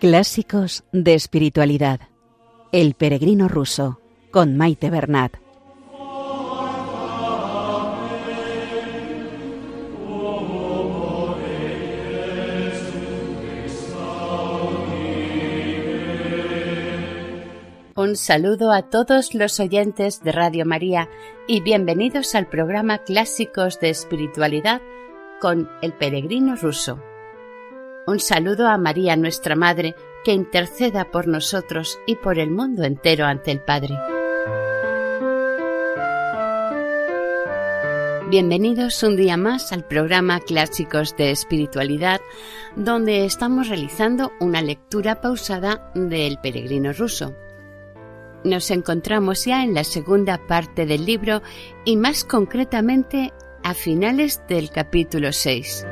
Clásicos de espiritualidad. El peregrino ruso con Maite Bernat. Un saludo a todos los oyentes de Radio María y bienvenidos al programa Clásicos de Espiritualidad con El Peregrino Ruso. Un saludo a María nuestra Madre, que interceda por nosotros y por el mundo entero ante el Padre. Bienvenidos un día más al programa Clásicos de Espiritualidad, donde estamos realizando una lectura pausada del Peregrino Ruso. Nos encontramos ya en la segunda parte del libro y más concretamente a finales del capítulo 6.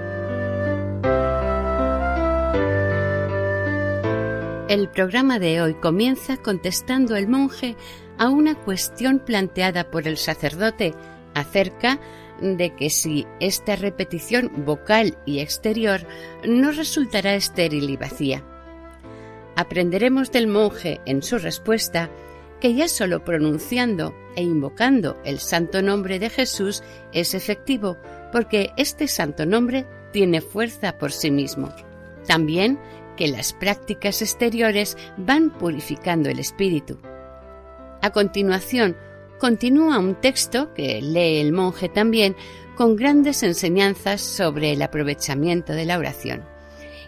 El programa de hoy comienza contestando el monje a una cuestión planteada por el sacerdote acerca de que si esta repetición vocal y exterior no resultará estéril y vacía. Aprenderemos del monje en su respuesta que ya solo pronunciando e invocando el santo nombre de Jesús es efectivo, porque este santo nombre tiene fuerza por sí mismo. También que las prácticas exteriores van purificando el espíritu. A continuación, continúa un texto que lee el monje también con grandes enseñanzas sobre el aprovechamiento de la oración.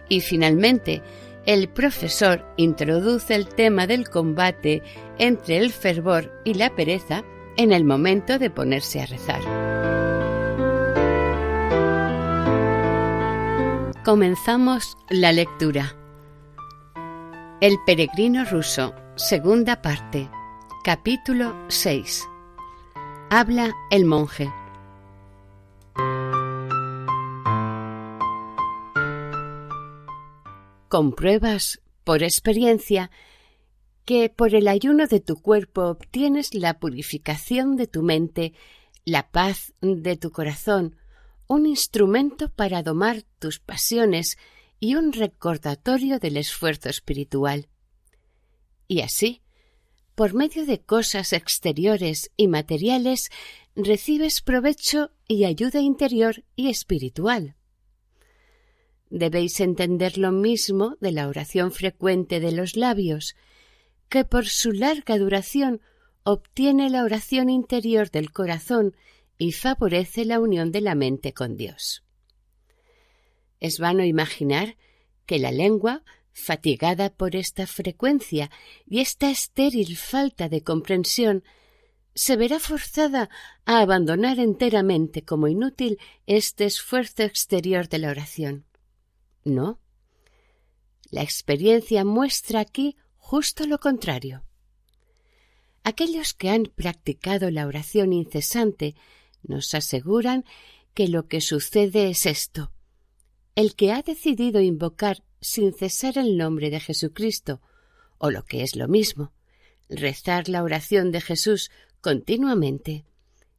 Y finalmente, el profesor introduce el tema del combate entre el fervor y la pereza en el momento de ponerse a rezar. Comenzamos la lectura. El peregrino ruso, segunda parte, capítulo 6. Habla el monje. Compruebas por experiencia que por el ayuno de tu cuerpo obtienes la purificación de tu mente, la paz de tu corazón, un instrumento para domar tus pasiones y un recordatorio del esfuerzo espiritual. Y así, por medio de cosas exteriores y materiales, recibes provecho y ayuda interior y espiritual. Debéis entender lo mismo de la oración frecuente de los labios, que por su larga duración obtiene la oración interior del corazón y favorece la unión de la mente con Dios. Es vano imaginar que la lengua, fatigada por esta frecuencia y esta estéril falta de comprensión, se verá forzada a abandonar enteramente como inútil este esfuerzo exterior de la oración. No. La experiencia muestra aquí justo lo contrario. Aquellos que han practicado la oración incesante nos aseguran que lo que sucede es esto el que ha decidido invocar sin cesar el nombre de Jesucristo, o lo que es lo mismo, rezar la oración de Jesús continuamente,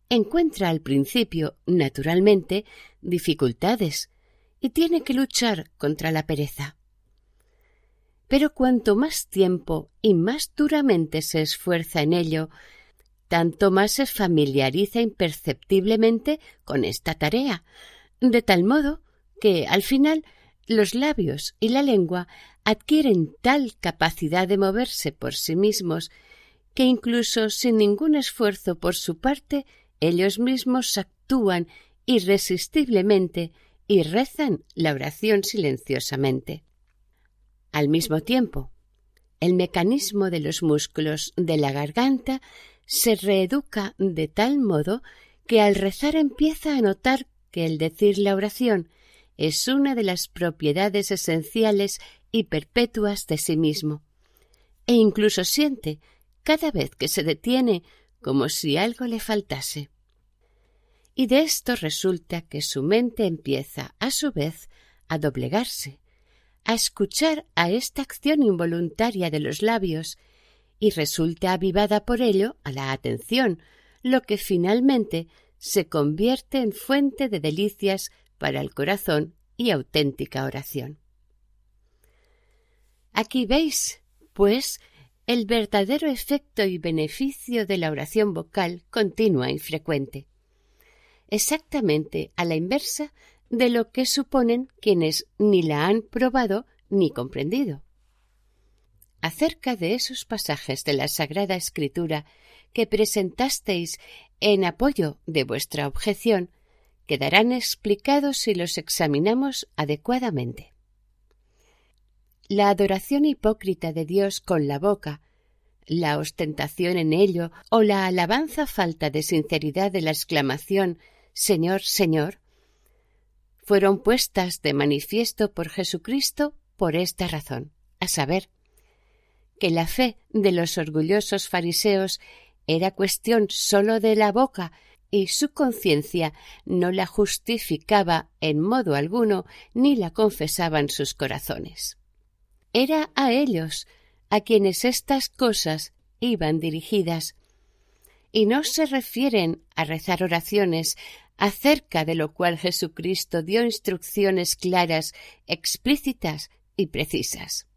encuentra al principio, naturalmente, dificultades y tiene que luchar contra la pereza. Pero cuanto más tiempo y más duramente se esfuerza en ello, tanto más se familiariza imperceptiblemente con esta tarea, de tal modo que al final los labios y la lengua adquieren tal capacidad de moverse por sí mismos que incluso sin ningún esfuerzo por su parte ellos mismos actúan irresistiblemente y rezan la oración silenciosamente. Al mismo tiempo, el mecanismo de los músculos de la garganta se reeduca de tal modo que al rezar empieza a notar que el decir la oración es una de las propiedades esenciales y perpetuas de sí mismo, e incluso siente, cada vez que se detiene, como si algo le faltase. Y de esto resulta que su mente empieza, a su vez, a doblegarse, a escuchar a esta acción involuntaria de los labios, y resulta avivada por ello a la atención, lo que finalmente se convierte en fuente de delicias para el corazón y auténtica oración. Aquí veis, pues, el verdadero efecto y beneficio de la oración vocal continua y frecuente. Exactamente a la inversa de lo que suponen quienes ni la han probado ni comprendido. Acerca de esos pasajes de la Sagrada Escritura que presentasteis en apoyo de vuestra objeción, quedarán explicados si los examinamos adecuadamente. La adoración hipócrita de Dios con la boca, la ostentación en ello o la alabanza falta de sinceridad de la exclamación Señor, Señor, fueron puestas de manifiesto por Jesucristo por esta razón, a saber, que la fe de los orgullosos fariseos era cuestión sólo de la boca y su conciencia no la justificaba en modo alguno ni la confesaban sus corazones. Era a ellos a quienes estas cosas iban dirigidas, y no se refieren a rezar oraciones acerca de lo cual Jesucristo dio instrucciones claras, explícitas y precisas.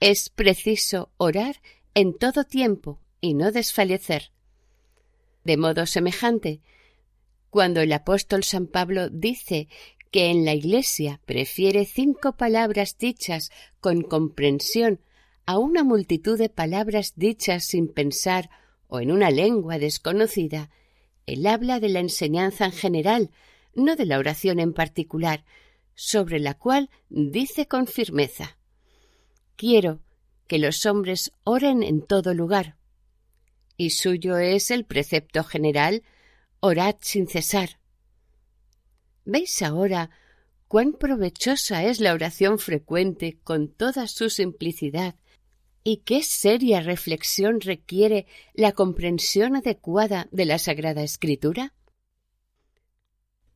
Es preciso orar en todo tiempo y no desfallecer. De modo semejante, cuando el apóstol San Pablo dice que en la Iglesia prefiere cinco palabras dichas con comprensión a una multitud de palabras dichas sin pensar o en una lengua desconocida, él habla de la enseñanza en general, no de la oración en particular, sobre la cual dice con firmeza Quiero que los hombres oren en todo lugar. Y suyo es el precepto general Orad sin cesar. ¿Veis ahora cuán provechosa es la oración frecuente con toda su simplicidad y qué seria reflexión requiere la comprensión adecuada de la Sagrada Escritura?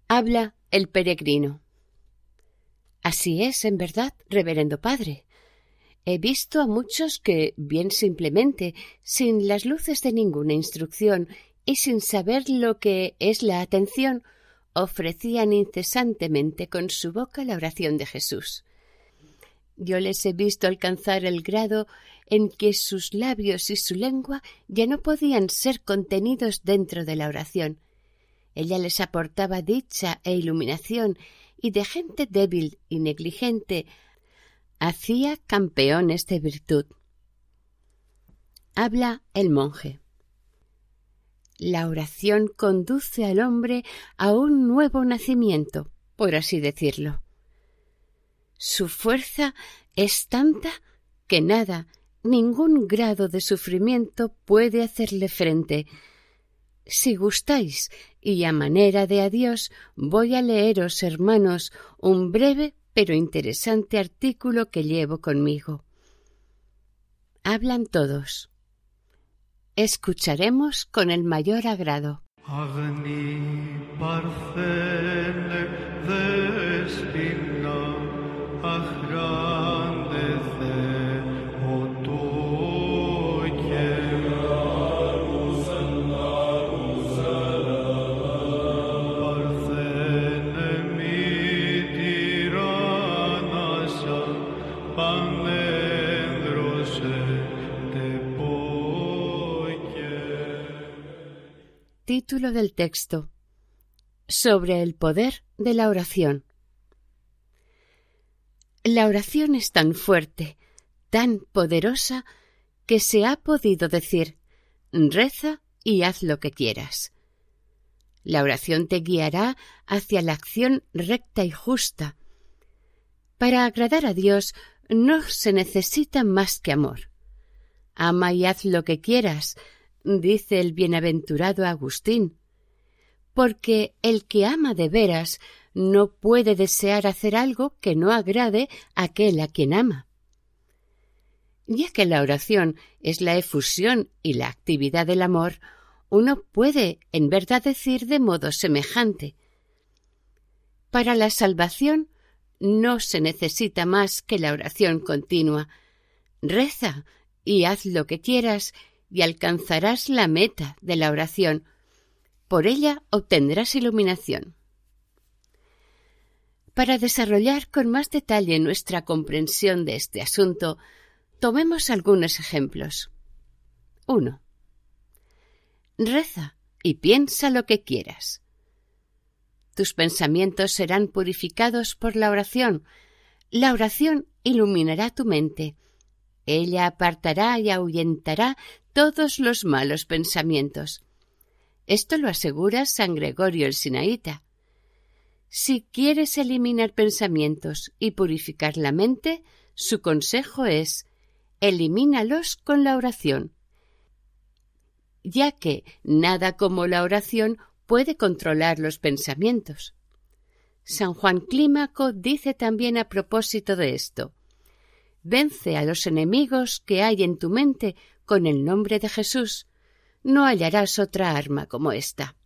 Habla el peregrino. Así es, en verdad, reverendo Padre. He visto a muchos que, bien simplemente, sin las luces de ninguna instrucción y sin saber lo que es la atención, ofrecían incesantemente con su boca la oración de Jesús. Yo les he visto alcanzar el grado en que sus labios y su lengua ya no podían ser contenidos dentro de la oración. Ella les aportaba dicha e iluminación, y de gente débil y negligente hacía campeones de virtud. Habla el monje. La oración conduce al hombre a un nuevo nacimiento, por así decirlo. Su fuerza es tanta que nada, ningún grado de sufrimiento puede hacerle frente. Si gustáis, y a manera de adiós, voy a leeros, hermanos, un breve pero interesante artículo que llevo conmigo. Hablan todos. Escucharemos con el mayor agrado. Título del texto sobre el poder de la oración. La oración es tan fuerte, tan poderosa, que se ha podido decir reza y haz lo que quieras. La oración te guiará hacia la acción recta y justa. Para agradar a Dios no se necesita más que amor. Ama y haz lo que quieras, dice el bienaventurado Agustín, porque el que ama de veras no puede desear hacer algo que no agrade a aquel a quien ama. Ya que la oración es la efusión y la actividad del amor, uno puede en verdad decir de modo semejante. Para la salvación no se necesita más que la oración continua. Reza y haz lo que quieras y alcanzarás la meta de la oración. Por ella obtendrás iluminación. Para desarrollar con más detalle nuestra comprensión de este asunto, tomemos algunos ejemplos. 1. Reza y piensa lo que quieras. Tus pensamientos serán purificados por la oración. La oración iluminará tu mente. Ella apartará y ahuyentará todos los malos pensamientos. Esto lo asegura San Gregorio el Sinaíta. Si quieres eliminar pensamientos y purificar la mente, su consejo es elimínalos con la oración, ya que nada como la oración puede controlar los pensamientos. San Juan Clímaco dice también a propósito de esto Vence a los enemigos que hay en tu mente con el nombre de Jesús. No hallarás otra arma como esta.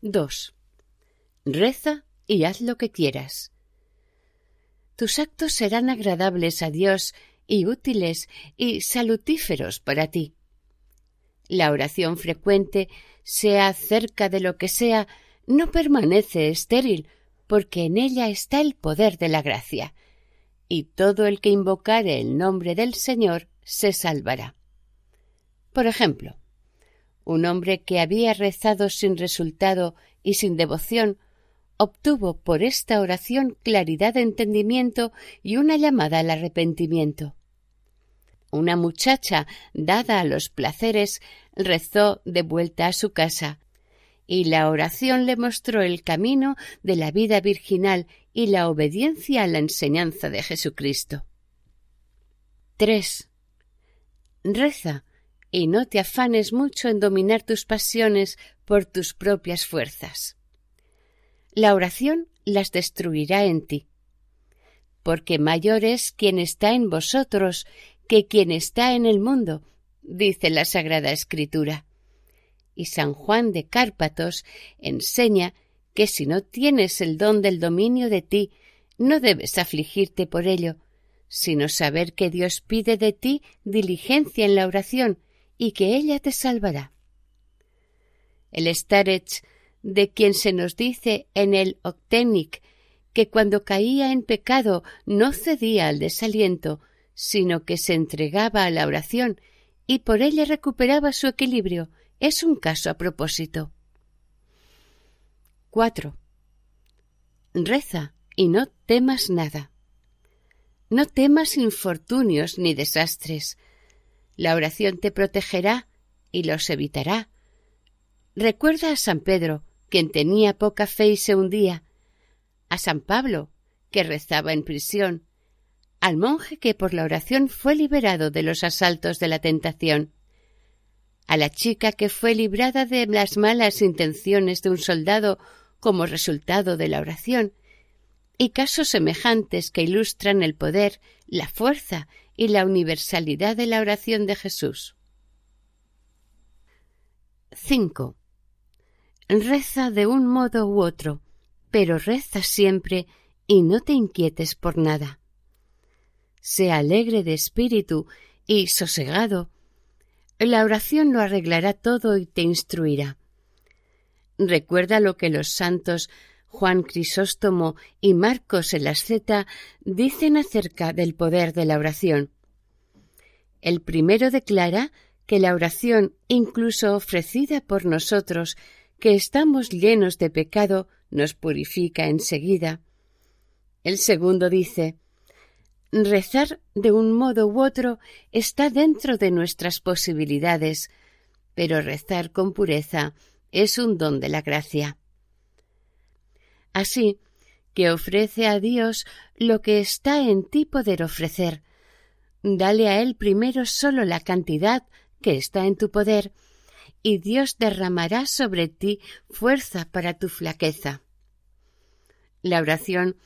2. Reza y haz lo que quieras. Tus actos serán agradables a Dios y útiles y salutíferos para ti. La oración frecuente, sea cerca de lo que sea, no permanece estéril, porque en ella está el poder de la gracia, y todo el que invocare el nombre del Señor se salvará. Por ejemplo, un hombre que había rezado sin resultado y sin devoción obtuvo por esta oración claridad de entendimiento y una llamada al arrepentimiento. Una muchacha, dada a los placeres, rezó de vuelta a su casa, y la oración le mostró el camino de la vida virginal y la obediencia a la enseñanza de Jesucristo. 3. Reza y no te afanes mucho en dominar tus pasiones por tus propias fuerzas. La oración las destruirá en ti, porque mayor es quien está en vosotros que quien está en el mundo, dice la Sagrada Escritura. Y San Juan de Cárpatos enseña que si no tienes el don del dominio de ti, no debes afligirte por ello, sino saber que Dios pide de ti diligencia en la oración y que ella te salvará. El Starech, de quien se nos dice en el Octenic que cuando caía en pecado no cedía al desaliento, sino que se entregaba a la oración y por ella recuperaba su equilibrio, es un caso a propósito. 4. Reza y no temas nada. No temas infortunios ni desastres. La oración te protegerá y los evitará. Recuerda a San Pedro, quien tenía poca fe y se hundía, a San Pablo, que rezaba en prisión, al monje que por la oración fue liberado de los asaltos de la tentación, a la chica que fue librada de las malas intenciones de un soldado como resultado de la oración, y casos semejantes que ilustran el poder, la fuerza y la universalidad de la oración de Jesús. 5. Reza de un modo u otro, pero reza siempre y no te inquietes por nada sea alegre de espíritu y sosegado, la oración lo arreglará todo y te instruirá. Recuerda lo que los santos Juan Crisóstomo y Marcos el Asceta dicen acerca del poder de la oración. El primero declara que la oración, incluso ofrecida por nosotros, que estamos llenos de pecado, nos purifica enseguida. El segundo dice Rezar de un modo u otro está dentro de nuestras posibilidades, pero rezar con pureza es un don de la gracia. Así que ofrece a Dios lo que está en ti poder ofrecer. Dale a Él primero solo la cantidad que está en tu poder, y Dios derramará sobre ti fuerza para tu flaqueza. La oración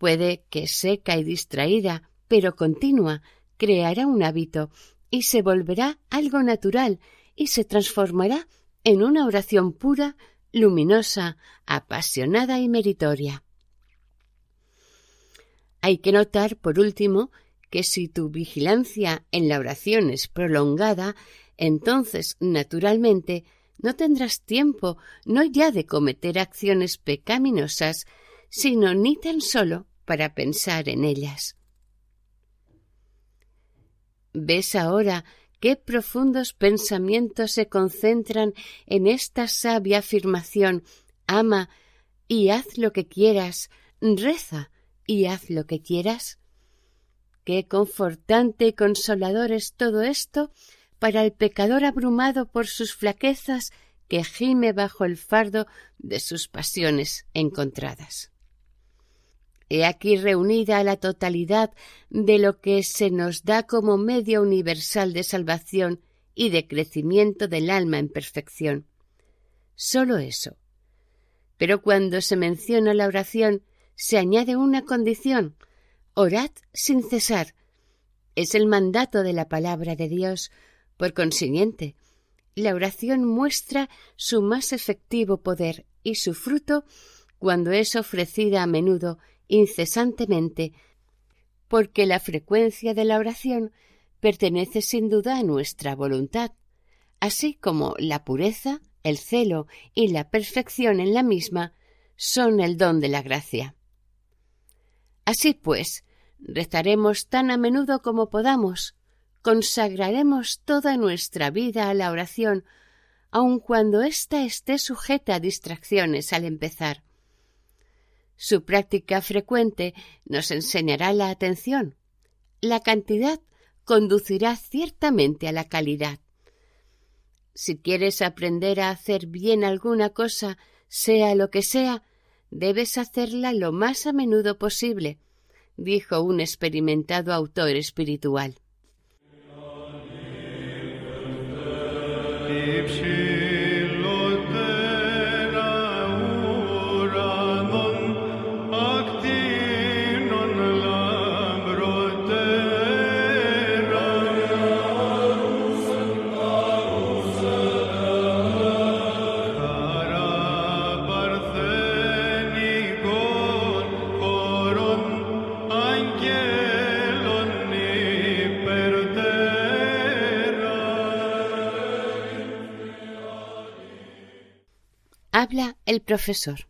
Puede que seca y distraída, pero continua, creará un hábito y se volverá algo natural y se transformará en una oración pura, luminosa, apasionada y meritoria. Hay que notar, por último, que si tu vigilancia en la oración es prolongada, entonces, naturalmente, no tendrás tiempo no ya de cometer acciones pecaminosas, sino ni tan solo para pensar en ellas. ¿Ves ahora qué profundos pensamientos se concentran en esta sabia afirmación ama y haz lo que quieras, reza y haz lo que quieras? Qué confortante y consolador es todo esto para el pecador abrumado por sus flaquezas que gime bajo el fardo de sus pasiones encontradas. He aquí reunida la totalidad de lo que se nos da como medio universal de salvación y de crecimiento del alma en perfección. Solo eso. Pero cuando se menciona la oración, se añade una condición. Orad sin cesar. Es el mandato de la palabra de Dios. Por consiguiente, la oración muestra su más efectivo poder y su fruto cuando es ofrecida a menudo incesantemente, porque la frecuencia de la oración pertenece sin duda a nuestra voluntad, así como la pureza, el celo y la perfección en la misma son el don de la gracia. Así pues, rezaremos tan a menudo como podamos, consagraremos toda nuestra vida a la oración, aun cuando ésta esté sujeta a distracciones al empezar. Su práctica frecuente nos enseñará la atención. La cantidad conducirá ciertamente a la calidad. Si quieres aprender a hacer bien alguna cosa, sea lo que sea, debes hacerla lo más a menudo posible, dijo un experimentado autor espiritual. Habla el profesor.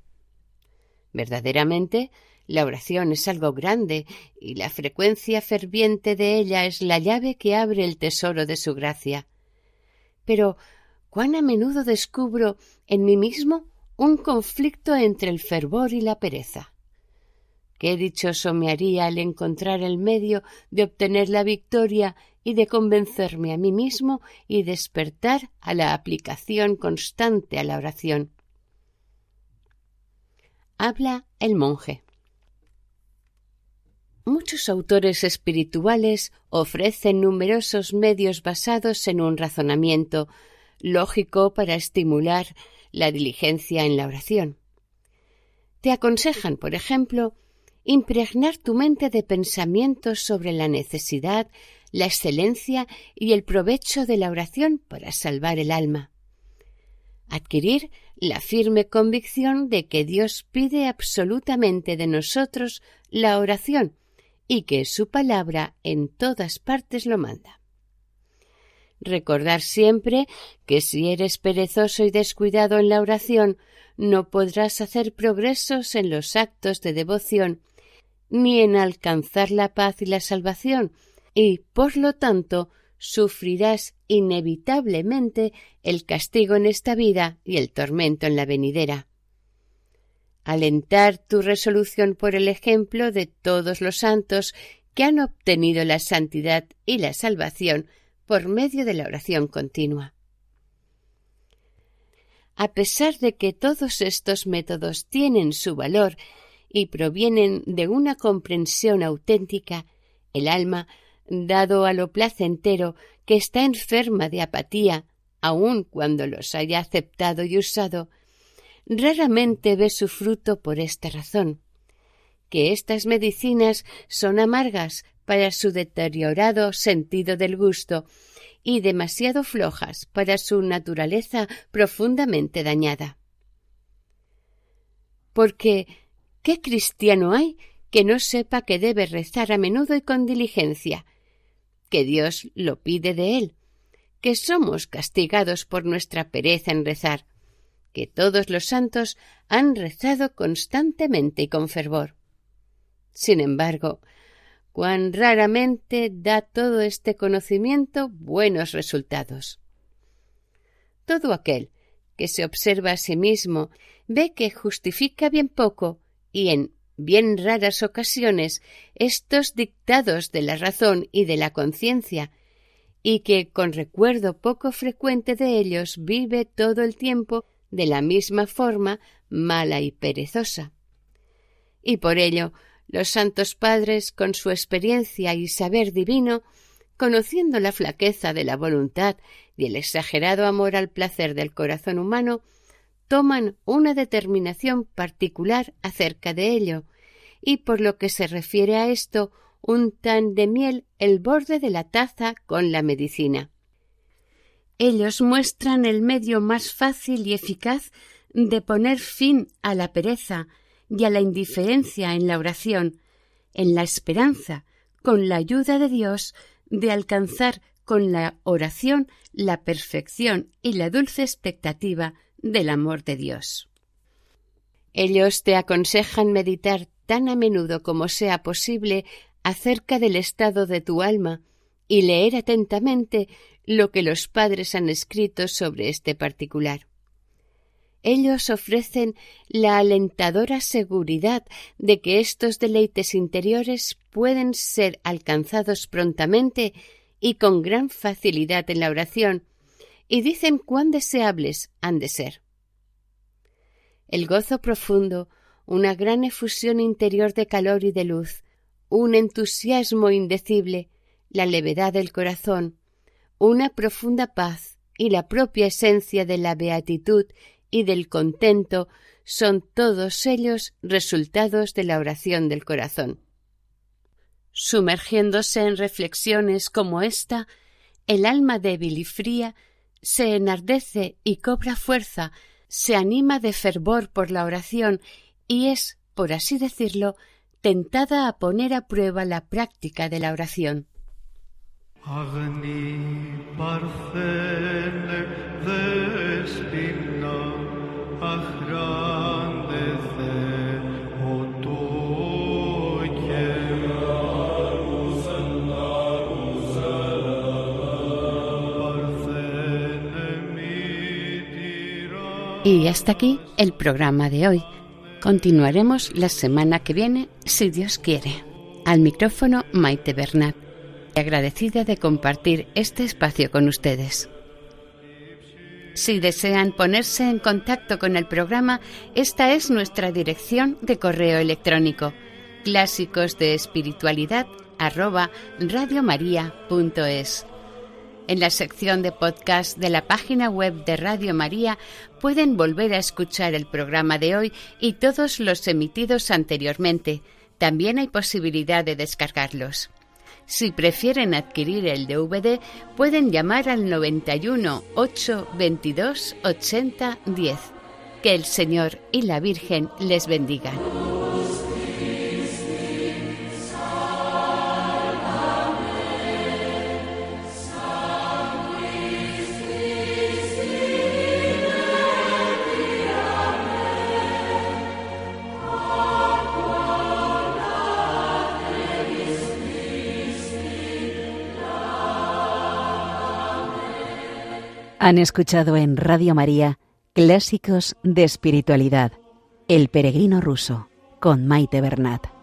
Verdaderamente, la oración es algo grande y la frecuencia ferviente de ella es la llave que abre el tesoro de su gracia. Pero cuán a menudo descubro en mí mismo un conflicto entre el fervor y la pereza. Qué dichoso me haría al encontrar el medio de obtener la victoria y de convencerme a mí mismo y despertar a la aplicación constante a la oración habla el monje. Muchos autores espirituales ofrecen numerosos medios basados en un razonamiento lógico para estimular la diligencia en la oración. Te aconsejan, por ejemplo, impregnar tu mente de pensamientos sobre la necesidad, la excelencia y el provecho de la oración para salvar el alma. Adquirir la firme convicción de que Dios pide absolutamente de nosotros la oración y que su palabra en todas partes lo manda. Recordar siempre que si eres perezoso y descuidado en la oración, no podrás hacer progresos en los actos de devoción, ni en alcanzar la paz y la salvación, y, por lo tanto, sufrirás inevitablemente el castigo en esta vida y el tormento en la venidera. Alentar tu resolución por el ejemplo de todos los santos que han obtenido la santidad y la salvación por medio de la oración continua. A pesar de que todos estos métodos tienen su valor y provienen de una comprensión auténtica, el alma dado a lo placentero, que está enferma de apatía, aun cuando los haya aceptado y usado, raramente ve su fruto por esta razón, que estas medicinas son amargas para su deteriorado sentido del gusto y demasiado flojas para su naturaleza profundamente dañada. Porque, ¿qué cristiano hay que no sepa que debe rezar a menudo y con diligencia, que Dios lo pide de él, que somos castigados por nuestra pereza en rezar, que todos los santos han rezado constantemente y con fervor. Sin embargo, cuán raramente da todo este conocimiento buenos resultados. Todo aquel que se observa a sí mismo ve que justifica bien poco y en bien raras ocasiones estos dictados de la razón y de la conciencia, y que con recuerdo poco frecuente de ellos vive todo el tiempo de la misma forma mala y perezosa. Y por ello los santos padres, con su experiencia y saber divino, conociendo la flaqueza de la voluntad y el exagerado amor al placer del corazón humano, toman una determinación particular acerca de ello, y por lo que se refiere a esto, untan de miel el borde de la taza con la medicina. Ellos muestran el medio más fácil y eficaz de poner fin a la pereza y a la indiferencia en la oración, en la esperanza, con la ayuda de Dios, de alcanzar con la oración la perfección y la dulce expectativa del amor de Dios. Ellos te aconsejan meditar tan a menudo como sea posible acerca del estado de tu alma y leer atentamente lo que los padres han escrito sobre este particular. Ellos ofrecen la alentadora seguridad de que estos deleites interiores pueden ser alcanzados prontamente y con gran facilidad en la oración, y dicen cuán deseables han de ser. El gozo profundo, una gran efusión interior de calor y de luz, un entusiasmo indecible, la levedad del corazón, una profunda paz y la propia esencia de la beatitud y del contento son todos ellos resultados de la oración del corazón. Sumergiéndose en reflexiones como esta, el alma débil y fría se enardece y cobra fuerza, se anima de fervor por la oración y es, por así decirlo, tentada a poner a prueba la práctica de la oración. Y hasta aquí el programa de hoy. Continuaremos la semana que viene, si Dios quiere. Al micrófono Maite Bernat, agradecida de compartir este espacio con ustedes. Si desean ponerse en contacto con el programa, esta es nuestra dirección de correo electrónico clásicos de espiritualidad en la sección de podcast de la página web de Radio María pueden volver a escuchar el programa de hoy y todos los emitidos anteriormente. También hay posibilidad de descargarlos. Si prefieren adquirir el DVD, pueden llamar al 91 822 80 10. Que el Señor y la Virgen les bendigan. Han escuchado en Radio María Clásicos de Espiritualidad, El Peregrino Ruso, con Maite Bernat.